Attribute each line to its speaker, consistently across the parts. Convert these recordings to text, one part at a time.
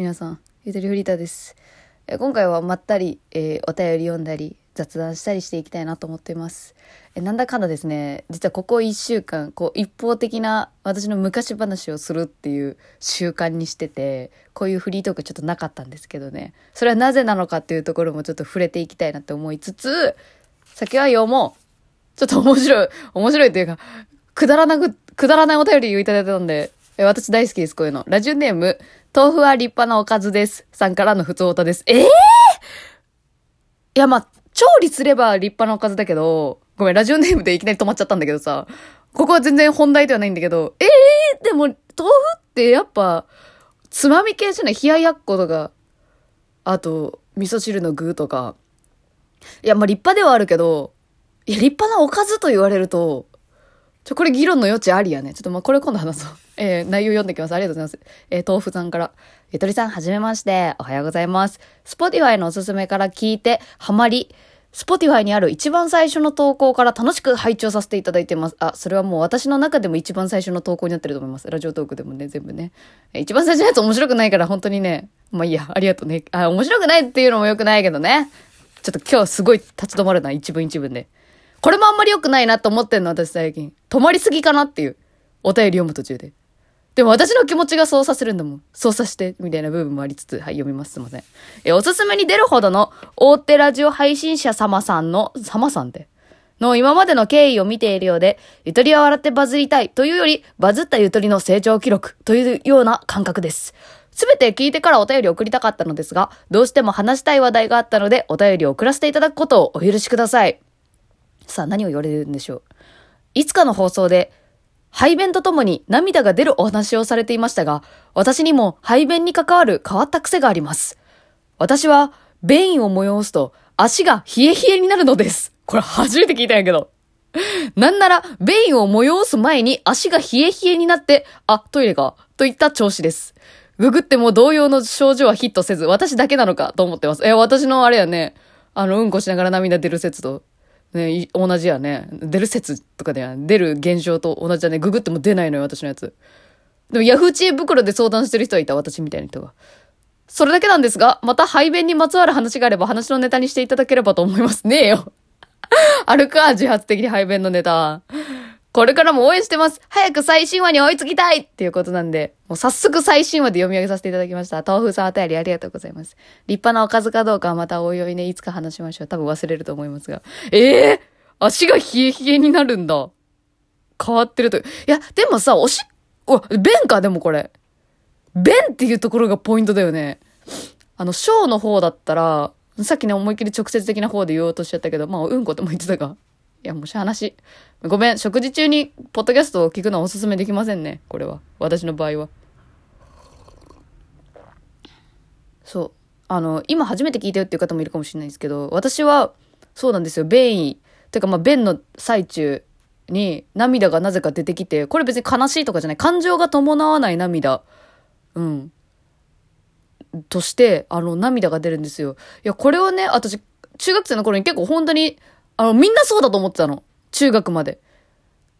Speaker 1: 皆さん。ゆとりフリーターです。え今回はまったり、えーお便り読んだり、雑談したりしていきたいなと思っています。えなんだかんだですね、実はここ1週間、こう一方的な私の昔話をするっていう習慣にしてて、こういうフリートークちょっとなかったんですけどね。それはなぜなのかっていうところもちょっと触れていきたいなって思いつつ、先は読もう。ちょっと面白い、面白いというか、くだらなく、くだらないお便りをいただいたので、え私大好きです、こういうの。ラジオネーム、豆腐は立派なおかずです。さんからの普通おたです。ええいや、まあ、調理すれば立派なおかずだけど、ごめん、ラジオネームでいきなり止まっちゃったんだけどさ、ここは全然本題ではないんだけど、ええでも、豆腐ってやっぱ、つまみ系じゃない？冷ややっことか、あと、味噌汁の具とか、いや、まあ立派ではあるけど、いや、立派なおかずと言われると、ちょ、これ議論の余地ありやね。ちょっとまこれ今度話そう。えー、内容読んできます。ありがとうございます。えー、豆腐さんから。ゆとりさん、はじめまして。おはようございます。Spotify のおすすめから聞いて、ハマり、Spotify にある一番最初の投稿から楽しく拝聴させていただいてます。あ、それはもう私の中でも一番最初の投稿になってると思います。ラジオトークでもね、全部ね。一番最初のやつ面白くないから本当にね、まあいいや、ありがとうね。あ、面白くないっていうのも良くないけどね。ちょっと今日すごい立ち止まるな、一文一文で。これもあんまり良くないなと思ってんの、私最近。止まりすぎかなっていう。お便り読む途中で。でも私の気持ちがそうさせるんだもん。そうさして、みたいな部分もありつつ、はい、読みます。すいません。え、おすすめに出るほどの大手ラジオ配信者様さんの、様さんって、の今までの経緯を見ているようで、ゆとりは笑ってバズりたいというより、バズったゆとりの成長記録というような感覚です。すべて聞いてからお便り送りたかったのですが、どうしても話したい話題があったので、お便りを送らせていただくことをお許しください。さあ、何を言われるんでしょう。いつかの放送で、排便とともに涙が出るお話をされていましたが、私にも排便に関わる変わった癖があります。私は、便意を催すと、足が冷え冷えになるのです。これ初めて聞いたんやけど。なんなら、便意を催す前に足が冷え冷えになって、あ、トイレか、といった調子です。ググっても同様の症状はヒットせず、私だけなのかと思ってます。え、私のあれやね、あの、うんこしながら涙出る説と、ね、同じやね。出る説とかでは、出る現象と同じだね。ググっても出ないのよ、私のやつ。でも、ヤフー知恵袋で相談してる人はいた、私みたいな人が。それだけなんですが、また排便にまつわる話があれば話のネタにしていただければと思います。ねえよ。あるか、自発的に排便のネタ。これからも応援してます。早く最新話に追いつきたいっていうことなんで、もう早速最新話で読み上げさせていただきました。豆腐さんお便りありがとうございます。立派なおかずかどうかはまたおいおいね、いつか話しましょう。多分忘れると思いますが。ええ足が冷え冷えになるんだ。変わってると。いや、でもさ、おし、お、便か、でもこれ。便っていうところがポイントだよね。あの、小の方だったら、さっきね、思いっきり直接的な方で言おうとしちゃったけど、まあ、うんこっても言ってたが。いや、もうしゃあなし。ごめん、食事中に、ポッドキャストを聞くのはおすすめできませんね。これは。私の場合は。そう。あの、今初めて聞いたよっていう方もいるかもしれないですけど、私は、そうなんですよ。便意。てか、まあ、便の最中に涙がなぜか出てきて、これ別に悲しいとかじゃない。感情が伴わない涙。うん。として、あの、涙が出るんですよ。いや、これはね、私、中学生の頃に結構本当に、あの、みんなそうだと思ってたの。中学まで。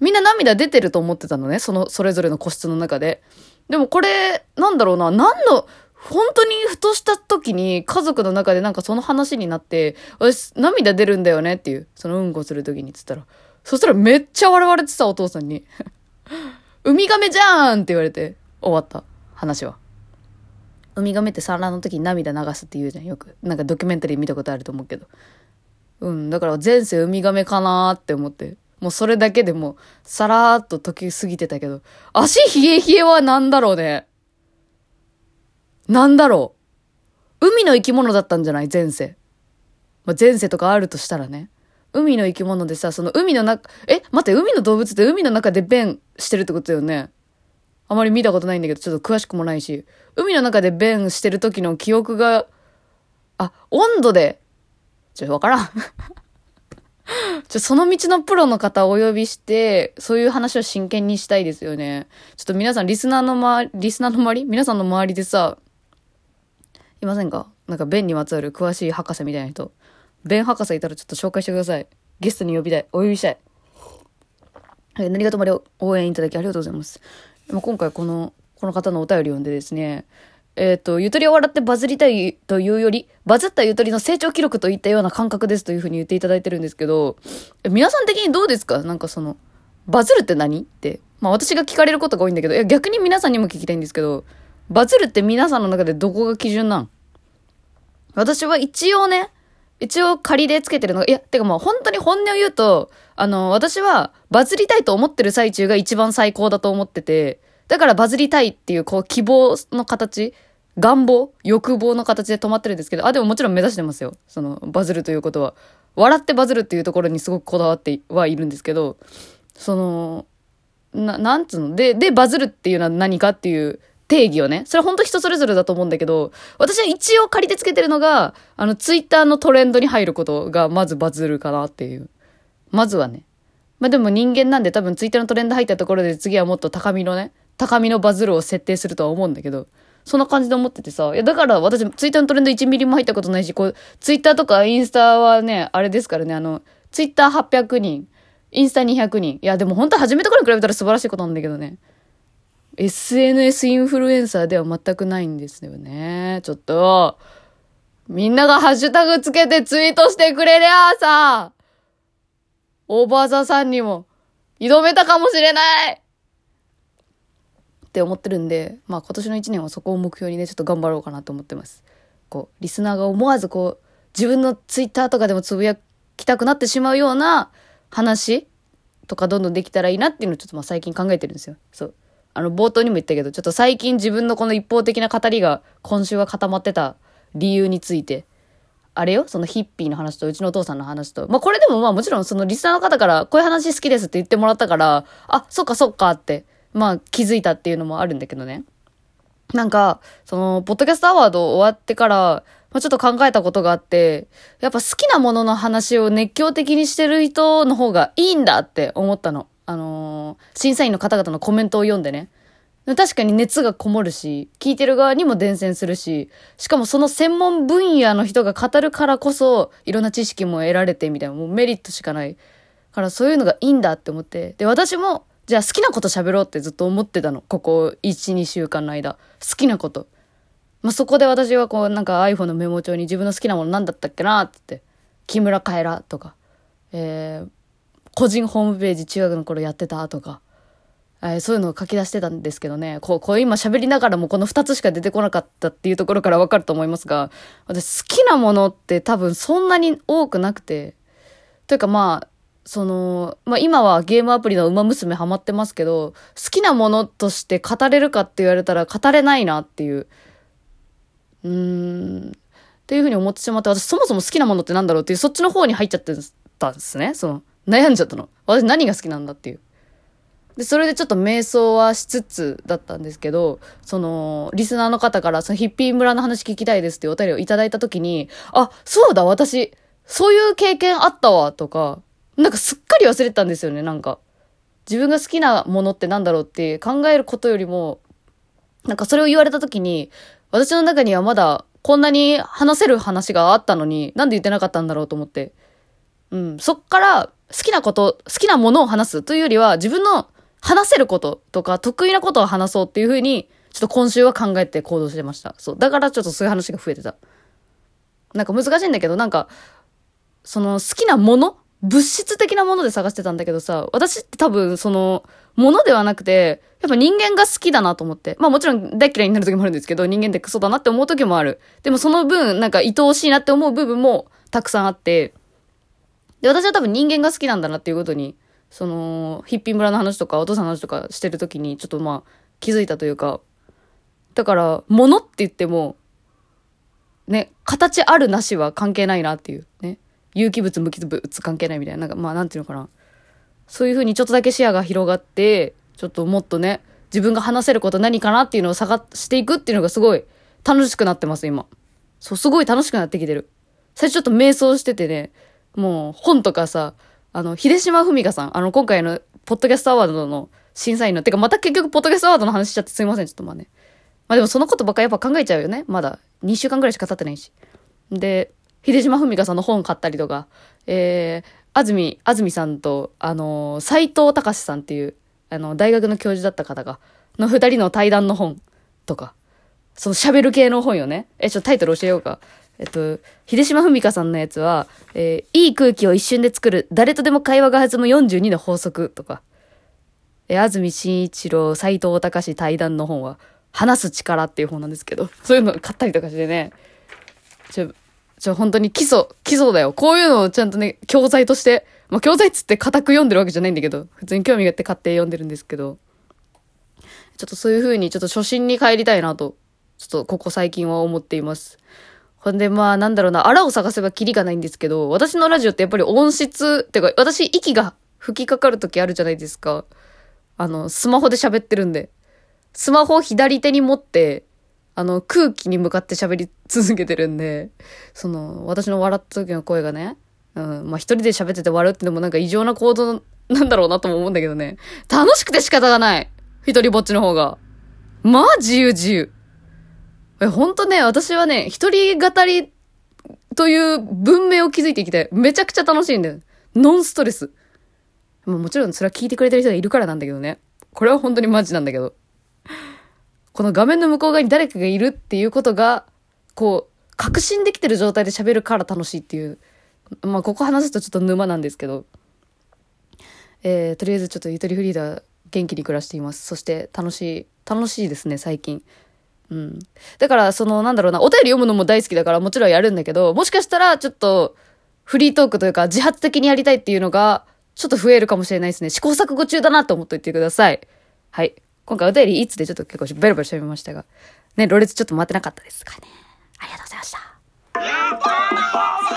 Speaker 1: みんな涙出てると思ってたのね。その、それぞれの個室の中で。でもこれ、なんだろうな、何の、本当にふとした時に家族の中でなんかその話になって、私涙出るんだよねっていう、そのうんこする時にっつったら、そしたらめっちゃ笑われてたお父さんに。ウミガメじゃーんって言われて終わった話は。ウミガメって産卵の時に涙流すって言うじゃん、よく。なんかドキュメンタリー見たことあると思うけど。うん、だから前世ウミガメかなーって思って。もうそれだけでもう、さらーっと時過ぎてたけど、足冷え冷えはなんだろうね。なんだろう。海の生き物だったんじゃない？前世。まあ、前世とかあるとしたらね。海の生き物でさ、その海の中、え、待って、海の動物って海の中で便してるってことだよね。あまり見たことないんだけど、ちょっと詳しくもないし。海の中で便してる時の記憶が、あ、温度で、ちょ、わからん。ちょ、その道のプロの方をお呼びして、そういう話を真剣にしたいですよね。ちょっと皆さん、リスナーの周り、リスナーの周り？皆さんの周りでさ、いませんか？なんか、弁にまつわる詳しい博士みたいな人。弁博士いたらちょっと紹介してください。ゲストに呼びたい。お呼びしたい。はい、何事もあれ応援いただきありがとうございます。でも今回この、この方のお便りを読んでですね、えっ、と、ゆとりを笑ってバズりたいというより、バズったゆとりの成長記録といったような感覚ですというふうに言っていただいてるんですけど、皆さん的にどうですか？なんかその、バズるって何って。まあ私が聞かれることが多いんだけど、いや逆に皆さんにも聞きたいんですけど、バズるって皆さんの中でどこが基準なん？私は一応ね、一応仮でつけてるのが、いや、てかもう本当に本音を言うと、あの、私はバズりたいと思ってる最中が一番最高だと思ってて、だからバズりたいっていう、こう、希望の形、願望、欲望の形で止まってるんですけど、あ、でももちろん目指してますよ。その、バズるということは。笑ってバズるっていうところにすごくこだわってはいるんですけど、その、な、なんつうの？で、で、バズるっていうのは何かっていう定義をね、それ本当人それぞれだと思うんだけど、私は一応借りてつけてるのが、あの、ツイッターのトレンドに入ることがまずバズるかなっていう。まずはね。まあでも人間なんで多分ツイッターのトレンド入ったところで次はもっと高みのね、高みのバズるを設定するとは思うんだけど、そんな感じで思っててさ、いやだから私ツイッターのトレンド1ミリも入ったことないし、こう、ツイッターとかインスタはね、あれですからね、あの、ツイッター800人、インスタ200人。いやでも本当始めた頃に比べたら素晴らしいことなんだけどね。SNS インフルエンサーでは全くないんですよね。ちょっと、みんながハッシュタグつけてツイートしてくれりゃあさ、オーバーザさんにも挑めたかもしれないって思ってるんで、まあ今年の1年はそこを目標にね、ちょっと頑張ろうかなと思ってます。こう、リスナーが思わずこう、自分のツイッターとかでもつぶやきたくなってしまうような話とかどんどんできたらいいなっていうのをちょっとまあ最近考えてるんですよ。そう。あの、冒頭にも言ったけど、ちょっと最近自分のこの一方的な語りが今週は固まってた理由について、あれよ？そのヒッピーの話とうちのお父さんの話と。まあ、これでもまあもちろんそのリスナーの方からこういう話好きですって言ってもらったから、あ、そっかそっかって、まあ気づいたっていうのもあるんだけどね。なんか、その、ポッドキャストアワード終わってから、まあ、ちょっと考えたことがあって、やっぱ好きなものの話を熱狂的にしてる人の方がいいんだって思ったの。あのー、審査員の方々のコメントを読んでね。確かに熱がこもるし、聞いてる側にも伝染するし、しかもその専門分野の人が語るからこそ、いろんな知識も得られてみたいな、もうメリットしかない。からそういうのがいいんだって思って。で、私も、じゃあ好きなこと喋ろうってずっと思ってたの。ここ1、2週間の間。好きなこと。まあ、そこで私はこう、なんか iPhone のメモ帳に自分の好きなもの何だったっけなってって、木村カエラとか、えー、個人ホームページ中学の頃やってたとか、えー、そういうのを書き出してたんですけどね、こう、こう今喋りながらもこの2つしか出てこなかったっていうところからわかると思いますが、私好きなものって多分そんなに多くなくて、というかまあ、その、まあ今はゲームアプリの馬娘ハマってますけど、好きなものとして語れるかって言われたら語れないなっていう。うーん。っていうふうに思ってしまって、私そもそも好きなものってなんだろうっていう、そっちの方に入っちゃってたんですね。その、悩んじゃったの。私何が好きなんだっていう。で、それでちょっと瞑想はしつつだったんですけど、その、リスナーの方からそのヒッピー村の話聞きたいですっていうお便りをいただいた時に、あ、そうだ、私、そういう経験あったわ、とか、なんかすっかり忘れてたんですよね、なんか。自分が好きなものってなんだろうって考えることよりも、なんかそれを言われた時に、私の中にはまだこんなに話せる話があったのに、なんで言ってなかったんだろうと思って。うん。そっから好きなこと、好きなものを話すというよりは、自分の話せることとか、得意なことを話そうっていうふうに、ちょっと今週は考えて行動してました。そう。だからちょっとそういう話が増えてた。なんか難しいんだけど、なんか、その好きなもの物質的なもので探してたんだけどさ、私って多分その、ものではなくて、やっぱ人間が好きだなと思って。まあもちろん大嫌いになる時もあるんですけど、人間ってクソだなって思う時もある。でもその分、なんか愛おしいなって思う部分もたくさんあって、で、私は多分人間が好きなんだなっていうことに、その、ヒッピー村の話とか、お父さんの話とかしてる時に、ちょっとまあ、気づいたというか、だから、物って言っても、ね、形あるなしは関係ないなっていう、ね。有機物、無機物関係ないみたいな、なんか、まあ、なんていうのかな。そういうふうにちょっとだけ視野が広がって、ちょっともっとね、自分が話せること何かなっていうのを探していくっていうのがすごい楽しくなってます、今。そう、すごい楽しくなってきてる。最初ちょっと瞑想しててね、もう本とかさ、あの、秀島文香さん、あの、今回の、ポッドキャストアワードの審査員の、てかまた結局ポッドキャストアワードの話しちゃってすいません、ちょっとまあね。まあでもそのことばっかやっぱ考えちゃうよね。まだ2週間くらいしか経ってないし。で、秀島文香さんの本買ったりとか、えー、安住、安住さんと、あの斎藤隆さんっていう、あの、大学の教授だった方が、の二人の対談の本とか、その喋る系の本よね。え、ちょっとタイトル教えようか。えっと、秀島文香さんのやつは、えー、いい空気を一瞬で作る、誰とでも会話が弾む42の法則とか、えー、安住紳一郎、斎藤隆対談の本は、話す力っていう本なんですけど、そういうの買ったりとかしてね、ちょ、ちょ、本当に基礎、基礎だよ。こういうのをちゃんとね、教材として、まあ、教材っつって固く読んでるわけじゃないんだけど、普通に興味があって買って読んでるんですけど、ちょっとそういう風にちょっと初心に帰りたいなと、ちょっとここ最近は思っています。ほんで、まあ、なんだろうな、あらを探せばキリがないんですけど、私のラジオってやっぱり音質、ってか、私、息が吹きかかる時あるじゃないですか。あの、スマホで喋ってるんで。スマホを左手に持って、あの、空気に向かって喋り続けてるんで、その、私の笑った時の声がね、うん、まあ、一人で喋ってて笑うってのもなんか異常な行動なんだろうなとも思うんだけどね。楽しくて仕方がない一人ぼっちの方が。まあ、自由自由。え、ほんとね、私はね、一人語りという文明を築いていきたい。めちゃくちゃ楽しいんだよ。ノンストレス。ももちろんそれは聞いてくれてる人がいるからなんだけどね。これは本当にマジなんだけど。この画面の向こう側に誰かがいるっていうことが、こう、確信できてる状態で喋るから楽しいっていう。まあ、ここ話すとちょっと沼なんですけど。えー、とりあえずちょっとゆとりフリーダー元気に暮らしています。そして楽しい、楽しいですね、最近。うん。だから、その、なんだろうな、お便り読むのも大好きだからもちろんやるんだけど、もしかしたら、ちょっと、フリートークというか、自発的にやりたいっていうのが、ちょっと増えるかもしれないですね。試行錯誤中だなと思っておいてください。はい。今回お便りいつでちょっと結構ベロベロ喋りましたが。ね、ロレツちょっと待ってなかったですかね。ありがとうございました。